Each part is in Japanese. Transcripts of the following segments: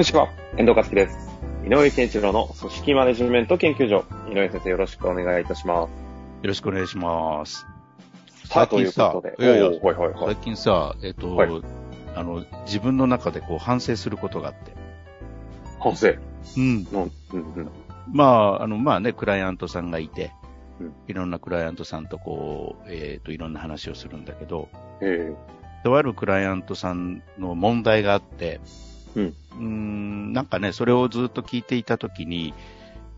にちは、遠藤和樹です。井上健一郎の組織マネジメント研究所。井上先生よろしくお願いいたします。よろしくお願いします。さあ、ということで。いやいやいはいはい最。近さ、えっ、と、はいあの、自分の中でこう反省することがあって。反省。うん。のうんうん。まあ、あの、まあね、クライアントさんがいて、うんいろんなクライアントさんとこう、えっ、と、いろんな話をするんだけど、えとあるクライアントさんの問題があって、うんーんなんかね、それをずっと聞いていたときに、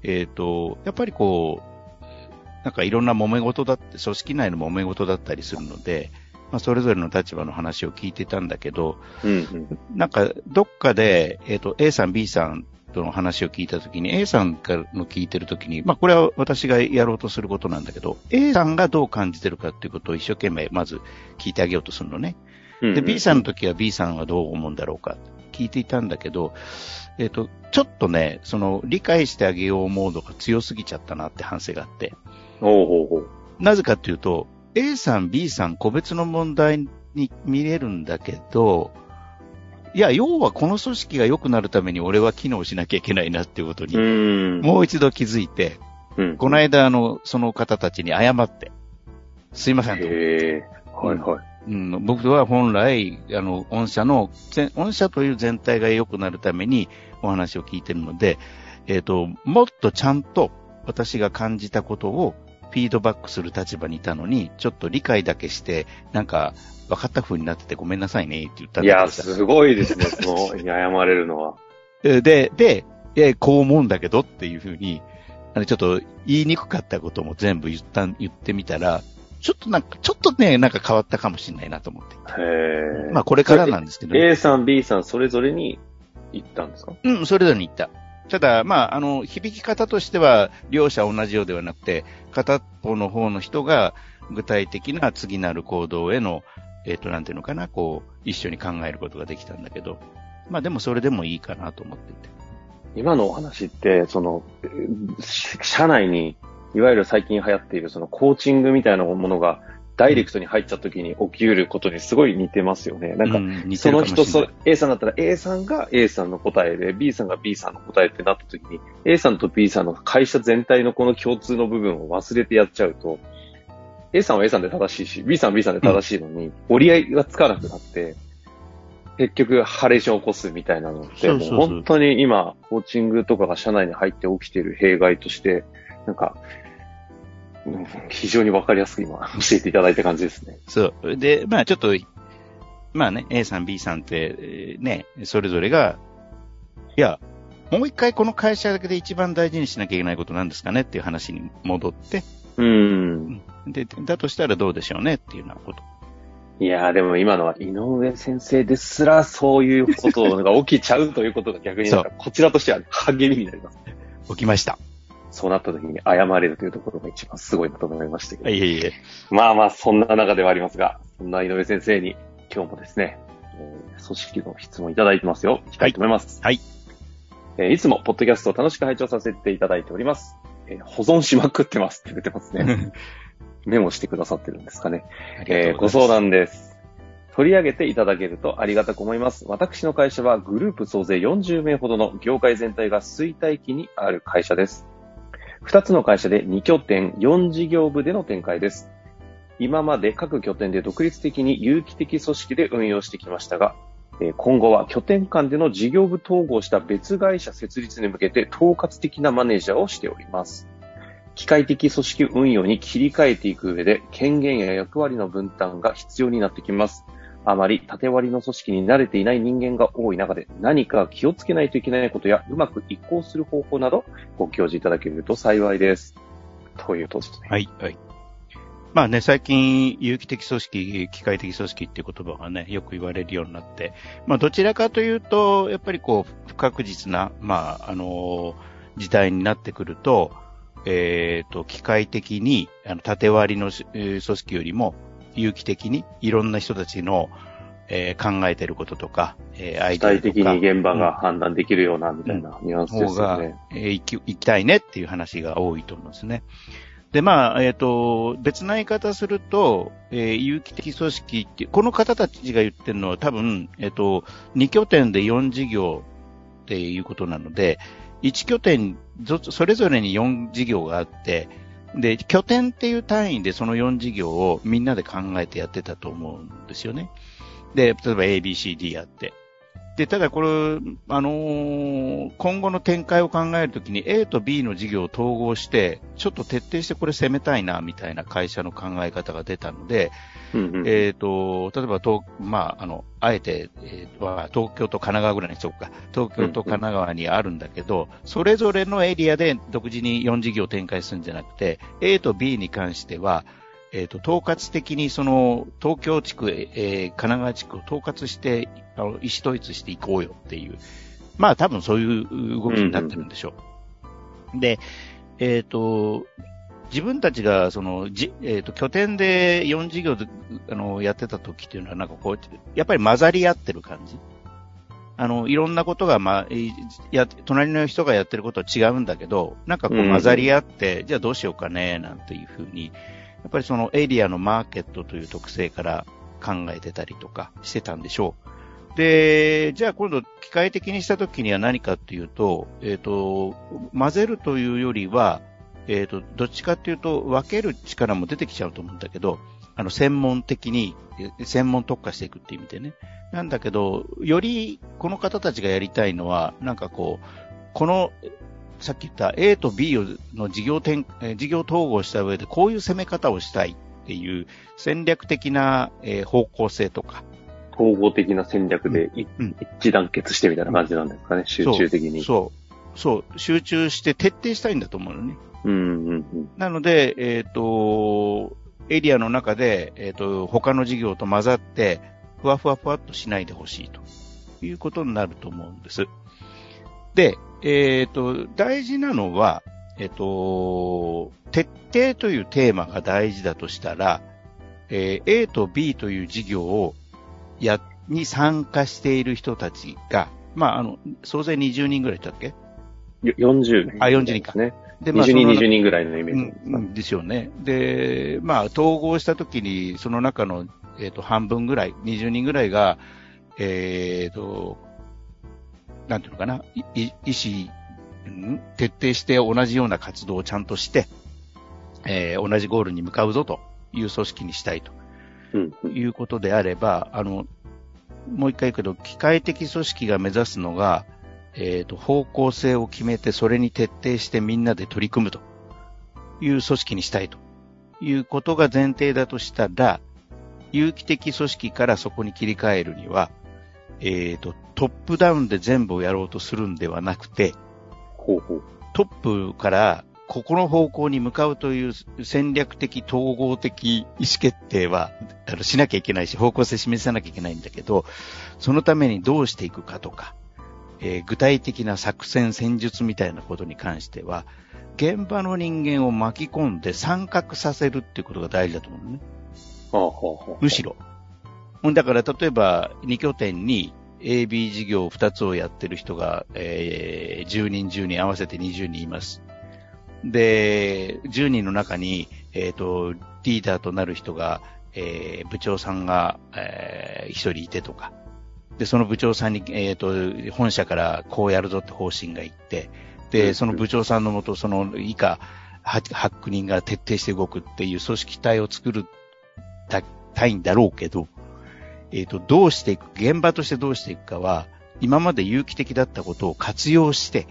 えっ、と、やっぱりこう、なんかいろんな揉め事だって、組織内の揉め事だったりするので、まあ、それぞれの立場の話を聞いてたんだけど、えうんうん。なんか、どっかで、えっ、と、A さん、B さんとの話を聞いたときに、A さんからの聞いてるときに、まあ、これは私がやろうとすることなんだけど、A さんがどう感じてるかっていうことを一生懸命、まず聞いてあげようとするのね。うんで、B さんの時は B さんはどう思うんだろうか聞いていたんだけど、えっ、と、ちょっとね、その、理解してあげようモードが強すぎちゃったなって反省があって。おうほうほう。なぜかっていうと、A さん、B さん、個別の問題に見れるんだけど、いや、要はこの組織が良くなるために俺は機能しなきゃいけないなっていうことうに、ん。もう一度気づいて、うん。この間、あの、その方たちに謝って、すいませんと。はいはい。うん、僕は本来、あの、御社の、ぜ御社という全体が良くなるためにお話を聞いてるので、えっ、と、もっとちゃんと私が感じたことをフィードバックする立場にいたのに、ちょっと理解だけして、なんか、分かった風になっててごめんなさいねって言ったんいや、だけどさすごいですね、その、に謝れるのは。えで、で、え、こう思うんだけどっていう風に、あの、ちょっと言いにくかったことも全部言った、言ってみたら、ちょっとなんか、ちょっとね、なんか変わったかもしれないなと思って。へえ。まあ、これからなんですけどね。A さん、B さん、それぞれに行ったんですか？うん、それぞれに言った。ただ、まあ、あの、響き方としては、両者同じようではなくて、片方の方の人が具体的な次なる行動への、えっ、と、なんていうのかな、こう、一緒に考えることができたんだけど、まあでもそれでもいいかなと思っていて。今のお話って、その、えーし社内に、いわゆる最近流行っているそのコーチングみたいなものが、ダイレクトに入っちゃった時に起きうることにすごい似てますよね。なんか、その人、そ A さんだったら A さんが A さんの答えで、B さんが B さんの答えってなった時に、A さんと B さんの会社全体のこの共通の部分を忘れてやっちゃうと、A さんは A さんで正しいし、B さんは B さんで正しいのに、折り合いがつかなくなって、結局、ハレーションを起こすみたいなのって、そうそうそうもう本当に今、コーチングとかが社内に入って起きている弊害として、なんか、うん非常にわかりやすく今、教えていただいた感じですね。そう。で、まあちょっと、まあね、A さん、B さんって、えーね、それぞれが、いや、もう一回この会社だけで一番大事にしなきゃいけないことなんですかねっていう話に戻って、うん。で、だとしたらどうでしょうねっていうようなこと。いやーでも今のは井上先生ですらそういうことが起きちゃうということが逆になんかこちらとしては励みになります。起きました。そうなった時に謝れるというところが一番すごいなと思いましたけど。いえいえ。まあまあそんな中ではありますが、そんな井上先生に今日もですね、えー組織の質問いただいてますよ。いきたいと思います。はい。えーいつもポッドキャストを楽しく拝聴させていただいております。えー保存しまくってますって出てますね。メモしてくださってるんですかね。えーご相談です。取り上げていただけるとありがたく思います。私の会社はグループ総勢40名ほどの業界全体が衰退期にある会社です。2つの会社で2拠点、4事業部での展開です。今まで各拠点で独立的に有機的組織で運用してきましたが、今後は拠点間での事業部統合した別会社設立に向けて統括的なマネージャーをしております。機械的組織運用に切り替えていく上で権限や役割の分担が必要になってきます。あまり縦割りの組織に慣れていない人間が多い中で何か気をつけないといけないことやうまく移行する方法などご教示いただけると幸いです。ということですね。はい、はい。まあね、最近、有機的組織、機械的組織っていう言葉がね、よく言われるようになって、まあどちらかというと、やっぱりこう、不確実な、まあ、あの時代になってくると、えっ、ー、と、機械的に、あの、縦割りの、組織よりも、有機的に、いろんな人たちの、えー、考えてることとか、えー、アイデアとか。具体的に現場が判断できるような、みたいなニュアンスですよね。うん、えー、行き、行きたいねっていう話が多いと思うんですね。で、まあ、えっ、ー、と、別な言い方すると、えー、有機的組織って、この方たちが言ってるのは多分、えっ、ー、と、2拠点で4事業っていうことなので、1拠点、それぞれに4事業があって、で、拠点っていう単位でその4事業をみんなで考えてやってたと思うんですよね。で、例えば ABCD やって。で、ただこれ、あのー、今後の展開を考えるときに A と B の事業を統合して、ちょっと徹底してこれ攻めたいな、みたいな会社の考え方が出たので、うんうん、えっ、ー、と、例えば、東、まあ、あの、あえて、えー、東京と神奈川ぐらいにしとくか、東京と神奈川にあるんだけど、うんうん、それぞれのエリアで独自に4事業を展開するんじゃなくて、A と B に関しては、えっ、ー、と、統括的にその、東京地区、えー、神奈川地区を統括して、あの、意思統一していこうよっていう、まあ多分そういう動きになってるんでしょう。うんうん、で、えっ、ー、と、自分たちが、その、じ、えっ、ー、と、拠点で4事業で、あの、やってた時っていうのは、なんかこう、やっぱり混ざり合ってる感じ。あの、いろんなことが、まあ、や、隣の人がやってることは違うんだけど、なんかこう混ざり合って、うん、じゃあどうしようかね、なんていうふうに、やっぱりそのエリアのマーケットという特性から考えてたりとかしてたんでしょう。で、じゃあ今度機械的にした時には何かっていうと、えっ、ー、と、混ぜるというよりは、えっ、ー、と、どっちかっていうと分ける力も出てきちゃうと思うんだけど、あの、専門的に、専門特化していくっていう意味でね。なんだけど、よりこの方たちがやりたいのは、なんかこう、このさっき言った A と B の事業点、事業統合した上でこういう攻め方をしたいっていう戦略的な、え方向性とか。統合的な戦略で、うん、一致団結してみたいな感じなんですかね、集中的に。そう。そう。集中して徹底したいんだと思うのね。うんうんうん、なので、えっ、ー、と、エリアの中で、えっ、ー、と、他の事業と混ざって、ふわふわふわっとしないでほしいということになると思うんです。で、えっ、ー、と、大事なのは、えっ、ー、と、徹底というテーマが大事だとしたら、えー、A と B という事業をや、に参加している人たちが、まあ、あの、総勢20人ぐらいだっけ ?40 人。あ、40人か。ね。で、まあ、20人、20人ぐらいのイメージうん、ですよね。で、まあ、統合したときに、その中の、えっ、ー、と、半分ぐらい、20人ぐらいが、えっ、ー、と、なんていうのかな、意思、徹底して同じような活動をちゃんとして、えー、同じゴールに向かうぞという組織にしたいと、いうことであれば、あの、もう一回言うけど、機械的組織が目指すのが、えっ、ー、と、方向性を決めて、それに徹底してみんなで取り組むという組織にしたいということが前提だとしたら、有機的組織からそこに切り替えるには、えっ、ー、と、トップダウンで全部をやろうとするんではなくて、ほうほうトップからここの方向に向かうという戦略的統合的意思決定はあのしなきゃいけないし、方向性示さなきゃいけないんだけど、そのためにどうしていくかとか、えー、具体的な作戦戦術みたいなことに関しては、現場の人間を巻き込んで参画させるっていうことが大事だと思うね。はあはあ、むしろ。だから例えば2拠点に AB 事業2つをやってる人が、えー、10人10人合わせて20人います。で、10人の中に、えっ、ー、と、リーダーとなる人が、えー、部長さんが、えー、1人いてとか。で、その部長さんに、えっ、ー、と、本社からこうやるぞって方針がいって、で、その部長さんのもと、その以下、8人が徹底して動くっていう組織体を作るたいんだろうけど、えっ、ー、と、どうしていく、現場としてどうしていくかは、今まで有機的だったことを活用して、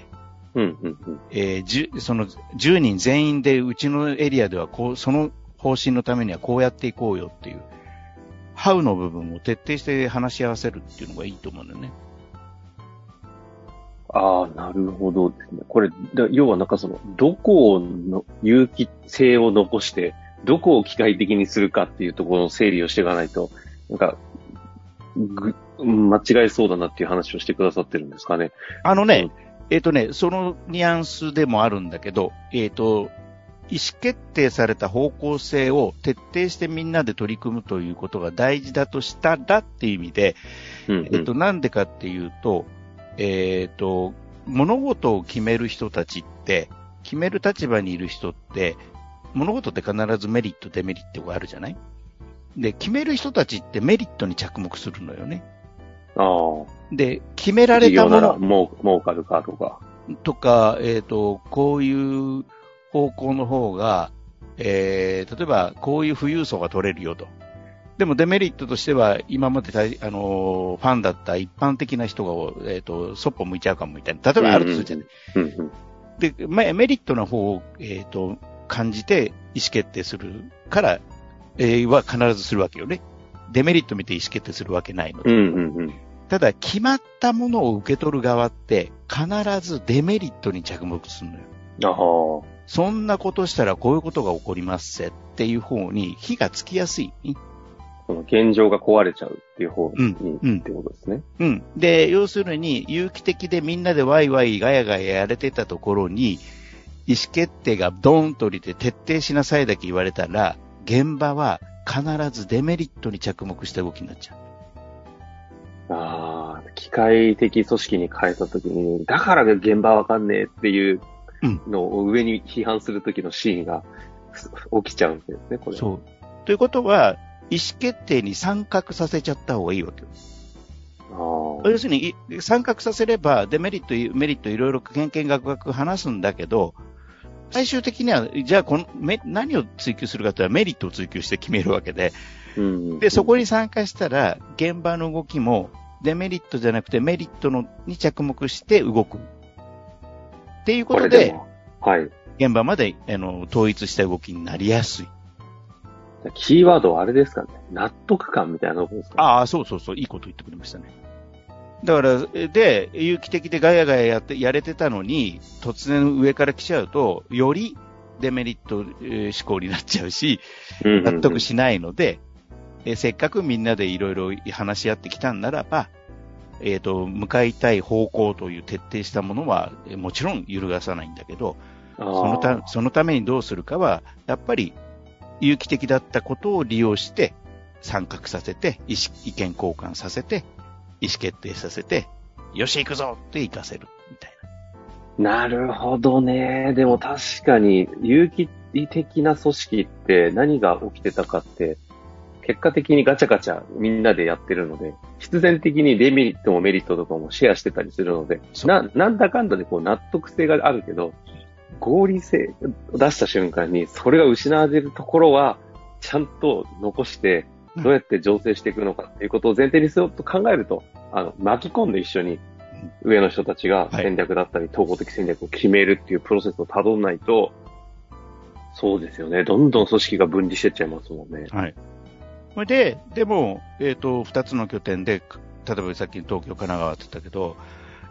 うんうんうん、えー、その10人全員でうちのエリアではこう、その方針のためにはこうやっていこうよっていう、ハウの部分を徹底して話し合わせるっていうのがいいと思うんだよね。ああ、なるほどですね。これ、要はなんかその、どこの有機性を残して、どこを機械的にするかっていうところの整理をしていかないと、なんか、ぐ、間違えそうだなっていう話をしてくださってるんですかね。あのね、えっ、とね、そのニュアンスでもあるんだけど、えっ、と、意思決定された方向性を徹底してみんなで取り組むということが大事だとしたらっていう意味で、うんうん。えっと、なんでかっていうと、えっと、物事を決める人たちって、決める立場にいる人って、物事って必ずメリット、デメリットがあるじゃない？で、決める人たちってメリットに着目するのよね。ああ。で、決められたものもう儲かるかとか。とか、えっ、と、こういう方向の方が、えー、例えば、こういう富裕層が取れるよと。でもデメリットとしては、今まであのーファンだった一般的な人が、えっ、と、そっぽ向いちゃうかもみたいな。例えばあるとするじゃない。うんうん。で、メメリットの方を、えっ、と、感じて意思決定するから、えーは必ずするわけよね。デメリット見て意思決定するわけないので。うんうんうん。ただ、決まったものを受け取る側って、必ずデメリットに着目するのよ。ああ。そんなことしたらこういうことが起こりますせっていう方に火がつきやすい。その現状が壊れちゃうっていう方に、うんうんってことですね。うん。で、要するに、有機的でみんなでワイワイガヤガヤやれてたところに、意思決定がドーンと降りて徹底しなさいだけ言われたら、現場は必ずデメリットに着目した動きになっちゃう。ああ、機械的組織に変えたときに、だから現場わかんねえっていうのを上に批判するときのシーンが起きちゃうんですね、これ。そう。ということは、意思決定に参画させちゃった方がいいわけよ。あ要するに、い参画させれば、デメリット、メリットいろいろけんけんがくがく話すんだけど、最終的には、じゃあこの、め何を追求するかというとメリットを追求して決めるわけで、あ。うん。で、そこに参加したら、現場の動きも、デメリットじゃなくてメリットのに着目して動く。っていうこことれでで、も、はい。現場まであの統一した動きになりやすい。キーワードはあれですかね。納得感みたいなとこですか、ね、ああ、そうそうそう、いいこと言ってくれましたね。だから、で、有機的でガヤガヤやって、やれてたのに、突然上から来ちゃうと、よりデメリットえー思考になっちゃうし、納得しないので、えーせっかくみんなでいろいろ話し合ってきたんならば、えっ、と、向かいたい方向という徹底したものは、えーもちろん揺るがさないんだけど、あそのた、そのためにどうするかは、やっぱり、有機的だったことを利用して、参画させて、意思意見交換させて、意思決定させて、よし行くぞって行かせる、みたいなるほどね。でも確かに、有機的な組織って何が起きてたかって、結果的にガチャガチャみんなでやってるので、必然的にデメリットもメリットとかもシェアしてたりするので、な、なんだかんだでこう納得性があるけど、合理性を出した瞬間に、それが失われるところは、ちゃんと残して、うんどうやって醸成していくのかっていうことを前提にすると考えると、あの、巻き込んで一緒に上の人たちがはい戦略だったり、統合的戦略を決めるっていうプロセスをたどんないと、そうですよね。どんどん組織が分離してっちゃいますもんね。な。はい。それで、でも、えっ、と、二つの拠点で、例えばさっき東京、神奈川って言ったけど、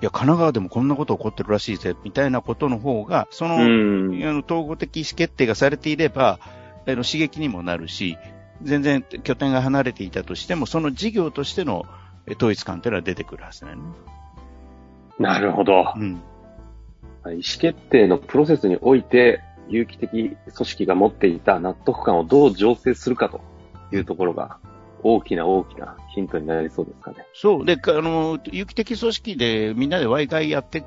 いや、神奈川でもこんなこと起こってるらしいぜ、みたいなことの方が、その、うん。あの統合的意思決定がされていれば、あの刺激にもなるし、全然拠点が離れていたとしても、その事業としてのえ統一感というのは出てくるはずだよね。なるほど。うん。意思決定のプロセスにおいて、有機的組織が持っていた納得感をどう醸成するかというところが、大きな大きなヒントになりそうですかね。そう。で、かあの、有機的組織でみんなでワイガイやって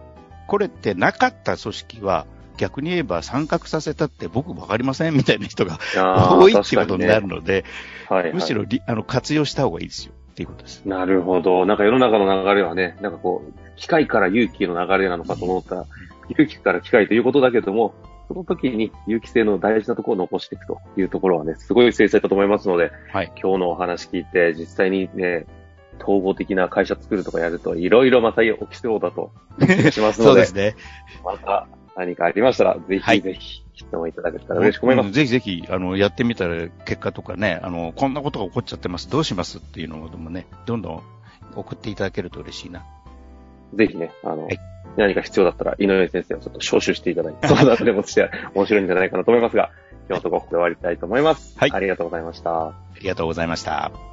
これってなかった組織は、逆に言えば参画させたって僕わかりませんみたいな人が多いってことになる確ので、ねはい、はい。むしろりあの活用した方がいいですよっていうことです。なるほど。なんか世の中の流れはね、なんかこう、機械から勇気の流れなのかと思ったら、勇気から機械ということだけども、その時に有機性の大事なところを残していくというところはね、すごい精細だと思いますので、はい。今日のお話聞いて、実際にね、統合的な会社作るとかやると、いろいろまた起きそうだとしますので、そうですね。また何かありましたら、ぜはいひぜひ質問いただけたら嬉しく思います。うんぜひぜひ、あの、やってみたら結果とかね、あの、こんなことが起こっちゃってます、どうします？っていうのもね、どんどん送っていただけると嬉しいな。ぜひね、あの、はい何か必要だったら、井上先生をちょっと招集していただいて、相談でもして面白いんじゃないかなと思いますが、今日のところここで終わりたいと思います。はいありがとうございました。ありがとうございました。